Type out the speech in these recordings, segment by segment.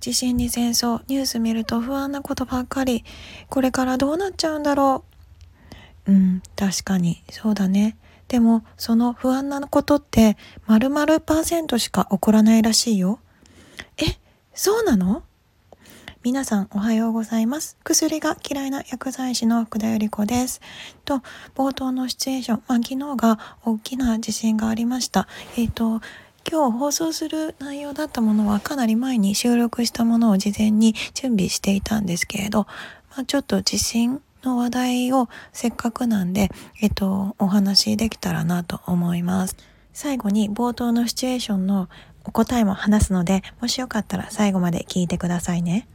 地震に戦争、ニュース見ると不安なことばっかり。これからどうなっちゃうんだろう。うん、確かに、そうだね。でも、その不安なことって、〇〇パーセントしか起こらないらしいよ。え、そうなの？皆さんおはようございます。薬が嫌いな薬剤師の福田由里子です。と、冒頭のシチュエーション、まあ、昨日が大きな地震がありました。えっ、ー、と、今日放送する内容だったものはかなり前に収録したものを事前に準備していたんですけれど、まあ、ちょっと地震の話題をせっかくなんで、えっと、お話しできたらなと思います。最後に冒頭のシチュエーションのお答えも話すので、もしよかったら最後まで聞いてくださいね。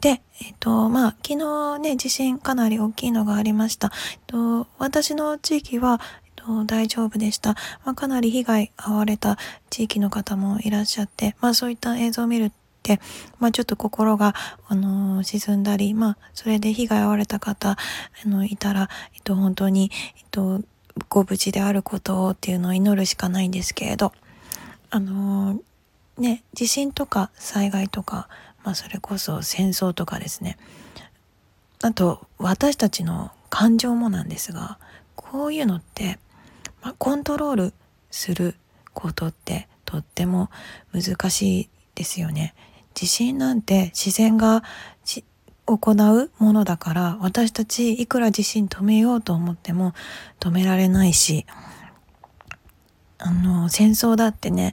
で、えっと、まあ、昨日ね、地震かなり大きいのがありました。えっと、私の地域は、えっと、大丈夫でした。まあ、かなり被害遭われた地域の方もいらっしゃって、まあ、そういった映像を見るって、まあ、ちょっと心が、あのー、沈んだり、まあ、それで被害遭われた方、あの、いたら、えっと、本当に、えっと、ご無事であることをっていうのを祈るしかないんですけれど、あのー、ね、地震とか災害とか、まあ、それこそ戦争とかですね。あと、私たちの感情もなんですが、こういうのって、まあ、コントロールすることってとっても難しいですよね。地震なんて自然が行うものだから私たちいくら地震止めようと思っても止められないしあの戦争だってね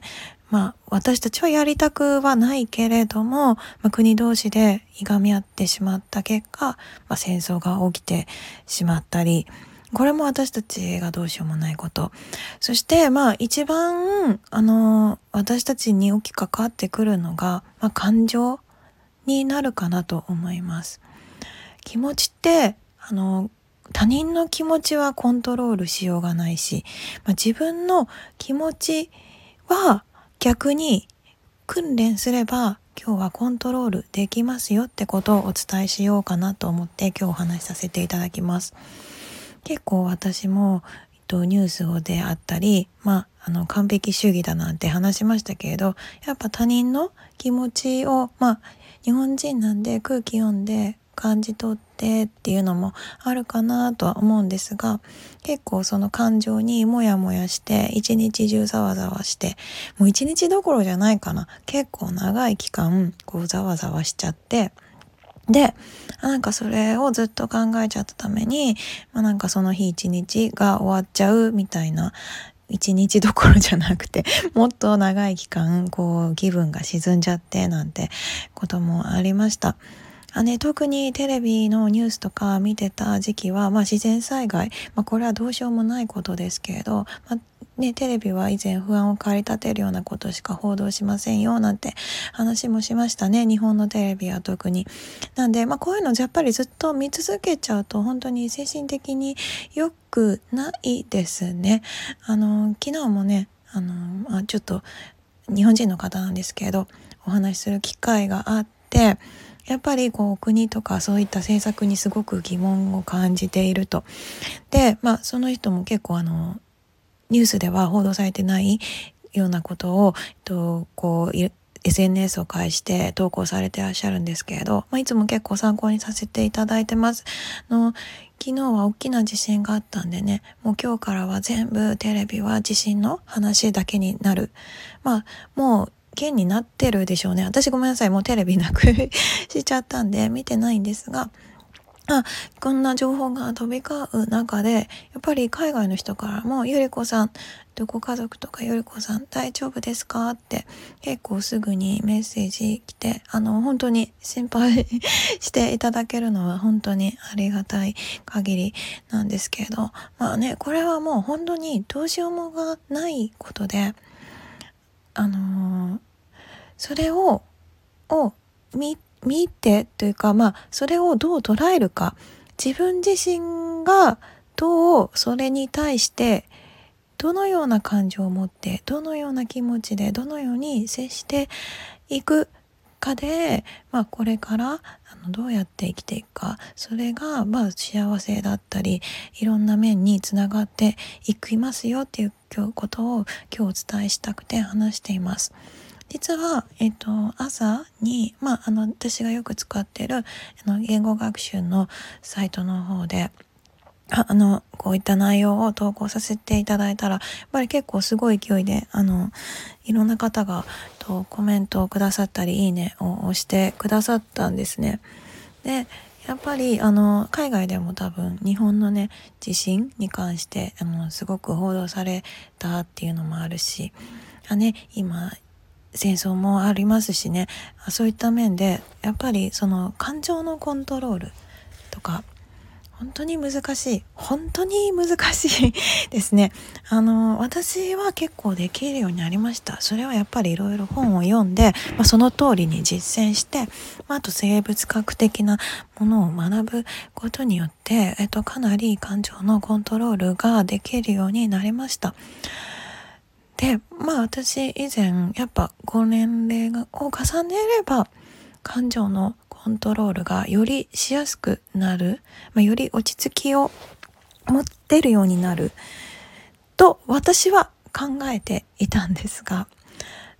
まあ私たちはやりたくはないけれども、まあ、国同士でいがみ合ってしまった結果、まあ、戦争が起きてしまったりこれも私たちがどうしようもないこと。そして、まあ一番、あの、私たちに大きく関わってくるのが、まあ感情になるかなと思います。気持ちって、あの、他人の気持ちはコントロールしようがないし、まあ、自分の気持ちは逆に訓練すれば今日はコントロールできますよってことをお伝えしようかなと思って今日お話しさせていただきます。結構私も、えっと、ニュースをであったり、まあ、あの、完璧主義だなんて話しましたけれど、やっぱ他人の気持ちを、まあ、日本人なんで空気読んで感じ取ってっていうのもあるかなとは思うんですが、結構その感情にモヤモヤして、一日中ざわざわして、もう一日どころじゃないかな。結構長い期間、こうざわざわしちゃって、で、なんかそれをずっと考えちゃったために、まあ、なんかその日一日が終わっちゃうみたいな、一日どころじゃなくて、もっと長い期間、こう、気分が沈んじゃってなんてこともありました。あね、特にテレビのニュースとか見てた時期は、まあ、自然災害、まあ、これはどうしようもないことですけれど、まあね、テレビは以前不安を駆り立てるようなことしか報道しませんよなんて話もしましたね。日本のテレビは特に。なんで、まあこういうのやっぱりずっと見続けちゃうと本当に精神的に良くないですね。あの、昨日もね、あの、あ、ちょっと日本人の方なんですけど、お話しする機会があって、やっぱりこう国とかそういった政策にすごく疑問を感じていると。で、まあその人も結構あのニュースでは報道されてないようなことを、えっと、こう、SNS を介して投稿されてらっしゃるんですけれど、まあ、いつも結構参考にさせていただいてます。の昨日は大きな地震があったんでね、もう今日からは全部テレビは地震の話だけになる。まあ、もう件になってるでしょうね。私ごめんなさい。もうテレビなく しちゃったんで見てないんですが、あ、こんな情報が飛び交う中で、やっぱり海外の人からも、ゆりこさん、ご家族とか？ゆりこさん大丈夫ですか？って結構すぐにメッセージ来て、あの、本当に心配していただけるのは本当にありがたい限りなんですけれど、まあね、これはもう本当にどうしようもがないことで、あのー、それを、を見見てというかまあそれをどう捉えるか自分自身がどうそれに対してどのような感情を持ってどのような気持ちでどのように接していくかで、まあ、これからあのどうやって生きていくかそれがまあ幸せだったりいろんな面につながっていきますよっていうことを今日お伝えしたくて話しています。実は、えっと、朝に、まあ、あの、私がよく使ってる、あの、言語学習のサイトの方で、あの、こういった内容を投稿させていただいたら、やっぱり結構すごい勢いで、あの、いろんな方が、とコメントをくださったり、いいねを押してくださったんですね。で、やっぱりあの海外でも多分日本のね地震に関してあのすごく報道されたっていうのもあるしあ、ね、今戦争もありますしね。そういった面でやっぱりその感情のコントロールとか本当に難しい本当に難しい ですね。あの私は結構できるようになりました。それはやっぱりいろいろ本を読んで、まあ、その通りに実践して、まあ、あと生物学的なものを学ぶことによって、えっと、かなり感情のコントロールができるようになりました。でまあ私以前やっぱご年齢を重ねれば感情のコントロールがよりしやすくなる、まあ、より落ち着きを持ってるようになる。と私は考えていたんですが。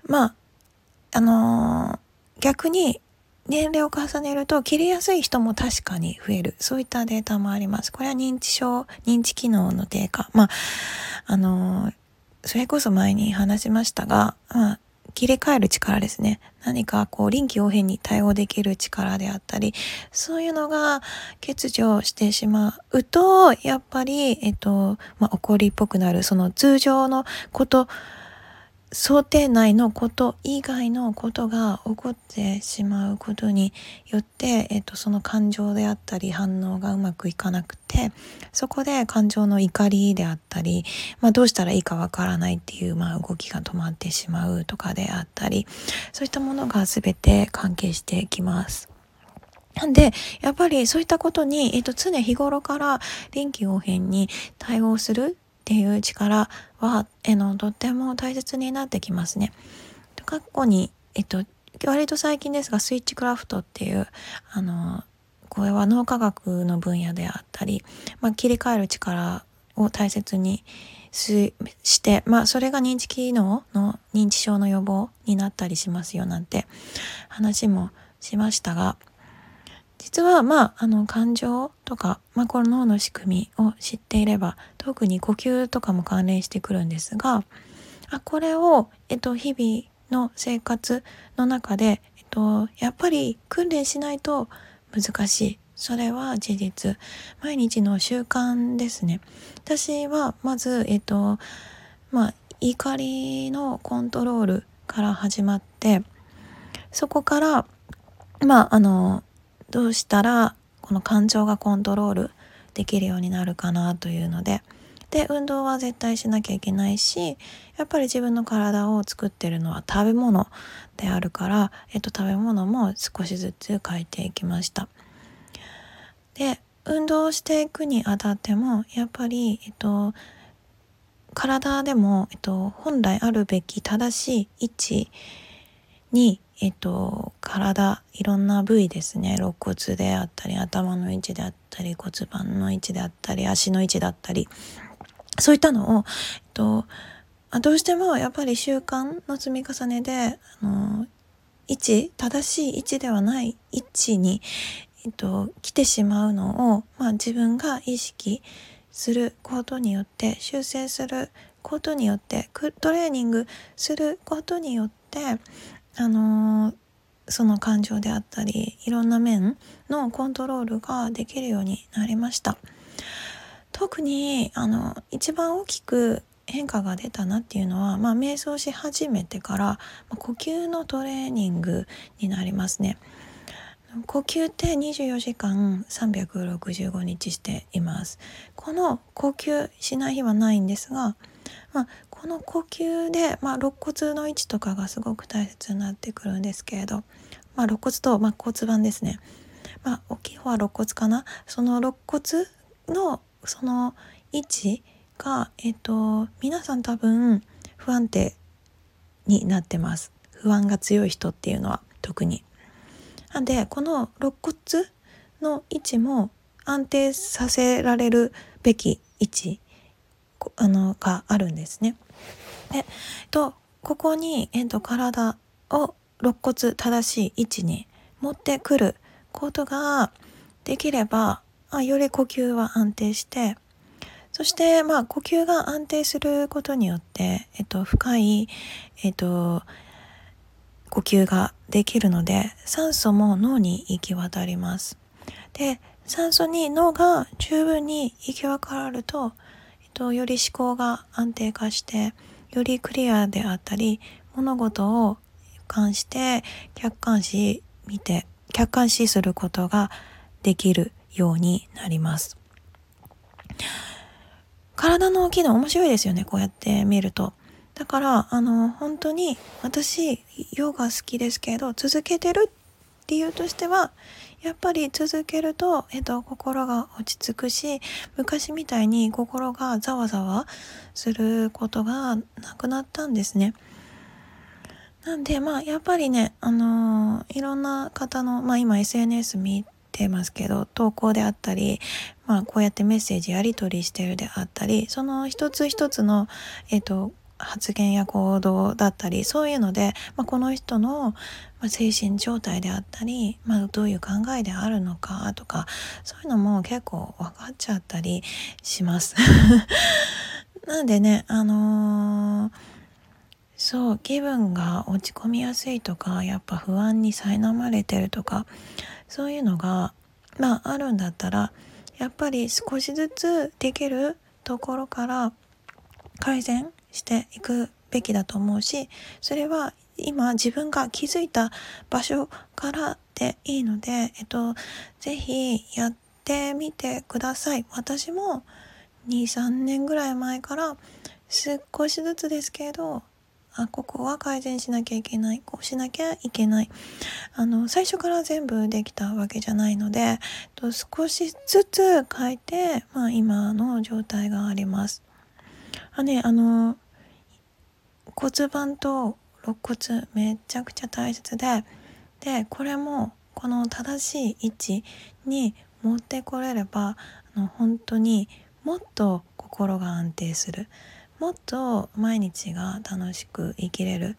まああのー、逆に年齢を重ねると切りやすい人も確かに増える。そういったデータもあります。これは認知症認知機能の低下。まああのー、それこそ前に話しましたが、まあ、切り替える力ですね。何かこう臨機応変に対応できる力であったり、そういうのが欠如してしまうと、やっぱり、えっと、まあ、怒りっぽくなる、その通常のこと、想定内のこと以外のことが起こってしまうことによって、えっと、その感情であったり反応がうまくいかなくてそこで感情の怒りであったり、まあ、どうしたらいいかわからないっていう、まあ、動きが止まってしまうとかであったりそういったものが全て関係してきます。なんで、やっぱりそういったことに、えっと、常日頃から臨機応変に対応するっていう力は、えの、とっても大切になってきますね。過去に、えっと、割と最近ですが、スイッチクラフトっていう、あの、これは脳科学の分野であったり、まあ、切り替える力を大切にして、まあ、それが認知機能の認知症の予防になったりしますよなんて話もしましたが、実はまああの感情とか、まあ、この脳の仕組みを知っていれば特に呼吸とかも関連してくるんですがあこれを、えっと、日々の生活の中で、えっと、やっぱり訓練しないと難しい。それは事実。毎日の習慣ですね。私はまずえっとまあ怒りのコントロールから始まってそこからまああのどうしたらこの感情がコントロールできるようになるかなというのでで運動は絶対しなきゃいけないしやっぱり自分の体を作ってるのは食べ物であるから、えっと、食べ物も少しずつ変えていきました。で運動していくにあたってもやっぱり、えっと、体でも、えっと、本来あるべき正しい位置にえっと、体、いろんな部位ですね。肋骨であったり、頭の位置であったり、骨盤の位置であったり、足の位置だったり、そういったのを、えっと、どうしてもやっぱり習慣の積み重ねで、あの、位置、正しい位置ではない位置に、えっと、来てしまうのを、まあ自分が意識することによって、修正することによって、トレーニングすることによって、あのその感情であったりいろんな面のコントロールができるようになりました。特にあの一番大きく変化が出たなっていうのは、まあ、瞑想し始めてから、まあ、呼吸のトレーニングになりますね。呼吸って24時間365日しています。この呼吸しない日はないんですがまあ、この呼吸で、まあ、肋骨の位置とかがすごく大切になってくるんですけれど、まあ、肋骨と、まあ、骨盤ですね、まあ、大きい方は肋骨かな。その肋骨のその位置が、えっと、皆さん多分不安定になってます。不安が強い人っていうのは特に。なんでこの肋骨の位置も安定させられるべき位置あのがあるんですね。でとここに、えっと、体を肋骨正しい位置に持ってくることができればあより呼吸は安定してそしてまあ呼吸が安定することによって、えっと、深い、えっと、呼吸ができるので酸素も脳に行き渡ります。で酸素に脳が十分に行き渡ると、と、より思考が安定化してよりクリアであったり物事を関して客観視見て客観視することができるようになります。体の機能面白いですよね、こうやって見ると。だから、あの、本当に私、ヨガ好きですけど、続けてるって理由としては、やっぱり続けると、えっと、心が落ち着くし、昔みたいに心がざわざわすることがなくなったんですね。なんで、まあ、やっぱりね、あのー、いろんな方の、まあ今 SNS 見てますけど、投稿であったり、まあこうやってメッセージやり取りしてるであったり、その一つ一つの、えっ、と、発言や行動だったりそういうので、まあ、この人の精神状態であったり、まあ、どういう考えであるのかとかそういうのも結構分かっちゃったりします。なんでねあのー、そう気分が落ち込みやすいとかやっぱ不安に苛まれてるとかそういうのがまああるんだったらやっぱり少しずつできるところから改善していくべきだと思うしそれは今自分が気づいた場所からでいいので、えっと、ぜひやってみてください。私も2、3年ぐらい前から少しずつですけど、あ、ここは改善しなきゃいけない。こうしなきゃいけない。あの、最初から全部できたわけじゃないので、えっと少しずつ変えて、まあ今の状態があります。あね、あの、骨盤と肋骨めちゃくちゃ大切ででこれもこの正しい位置に持ってこれればあの本当にもっと心が安定する。もっと毎日が楽しく生きれる。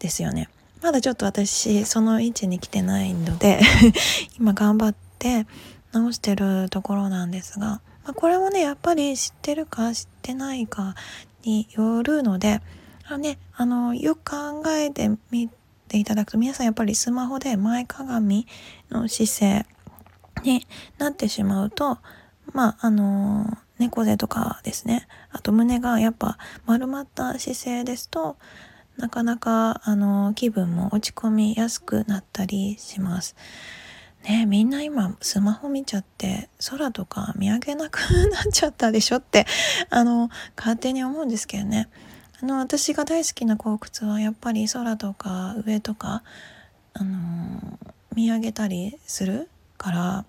ですよね。まだちょっと私その位置に来てないので 今頑張って直してるところなんですが、まあ、これもねやっぱり知ってるか知ってないかによるのであね、あの、よく考えてみていただくと、皆さんやっぱりスマホで前かがみの姿勢になってしまうと、まあ、あの、猫背とかですね、あと胸がやっぱ丸まった姿勢ですと、なかなか、あの、気分も落ち込みやすくなったりします。ねみんな今スマホ見ちゃって空とか見上げなくなっちゃったでしょってあの勝手に思うんですけどねあの私が大好きな洞窟はやっぱり空とか上とか、あのー、見上げたりするから。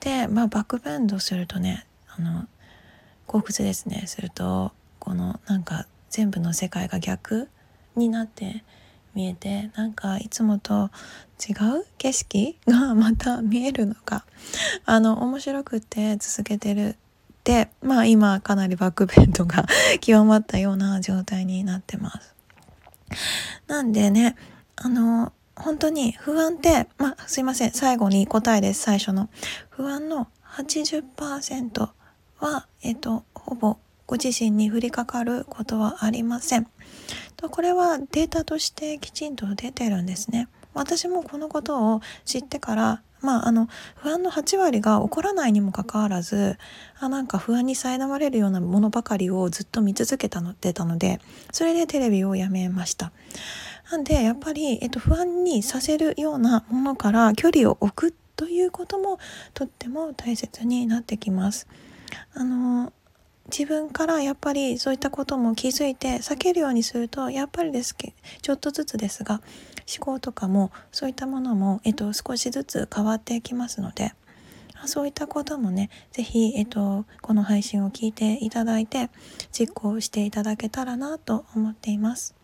で、まあ、バックベンドするとねあの洞窟ですね。するとこのなんか全部の世界が逆になって見えてなんかいつもと違う景色がまた見えるのがあの面白くて続けてるまあ今かなりバックベントが 極まったような状態になってます。なんでねあの本当に不安ってまあすいません最後に答えです最初の不安の80%はえっとほぼご自身に降りかかることはありません。これはデータとしてきちんと出てるんですね。私もこのことを知ってからまあ、あの不安の8割が起こらないにもかかわらずあなんか不安に苛まれるようなものばかりをずっと見続けたの出たのでそれでテレビをやめました。なんでやっぱり、えっと、不安にさせるようなものから距離を置くということもとっても大切になってきます。あの自分からやっぱりそういったことも気づいて避けるようにするとやっぱりですけちょっとずつですが思考とかもそういったものも、えっと、少しずつ変わっていきますのでそういったこともね是非、えっと、この配信を聞いていただいて実行していただけたらなと思っています。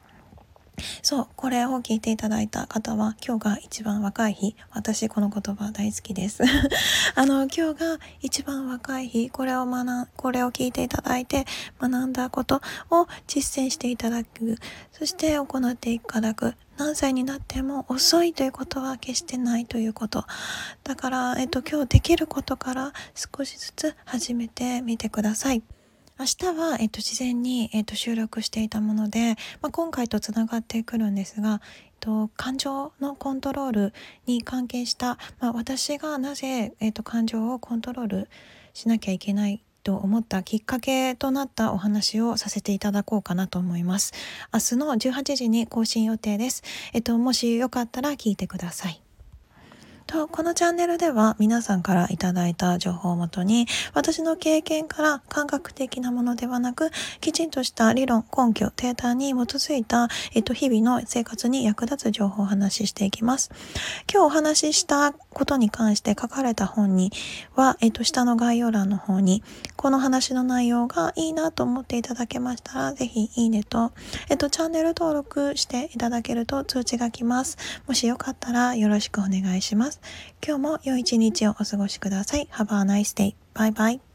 そう、これを聞いていただいた方は、今日が一番若い日。私、この言葉大好きです。あの、今日が一番若い日。これを学ん、これを聞いていただいて、学んだことを実践していただく。そして行っていただく。何歳になっても遅いということは決してないということ。だから、えっと、今日できることから少しずつ始めてみてください。明日は、えっと、事前に、えっと、収録していたもので、まあ、今回とつながってくるんですが、えっと、感情のコントロールに関係した、まあ、私がなぜ、えっと、感情をコントロールしなきゃいけないと思ったきっかけとなったお話をさせていただこうかなと思います。明日の18時に更新予定です。えっと、もしよかったら聞いてください。と、このチャンネルでは皆さんからいただいた情報をもとに、私の経験から感覚的なものではなく、きちんとした理論、根拠、データに基づいた、えっと、日々の生活に役立つ情報をお話ししていきます。今日お話ししたことに関して書かれた本には、えっと、下の概要欄の方に、この話の内容がいいなと思っていただけましたら、ぜひいいねと、えっと、チャンネル登録していただけると通知が来ます。もしよかったらよろしくお願いします。今日も良い一日をお過ごしください。Have a nice day. Bye bye.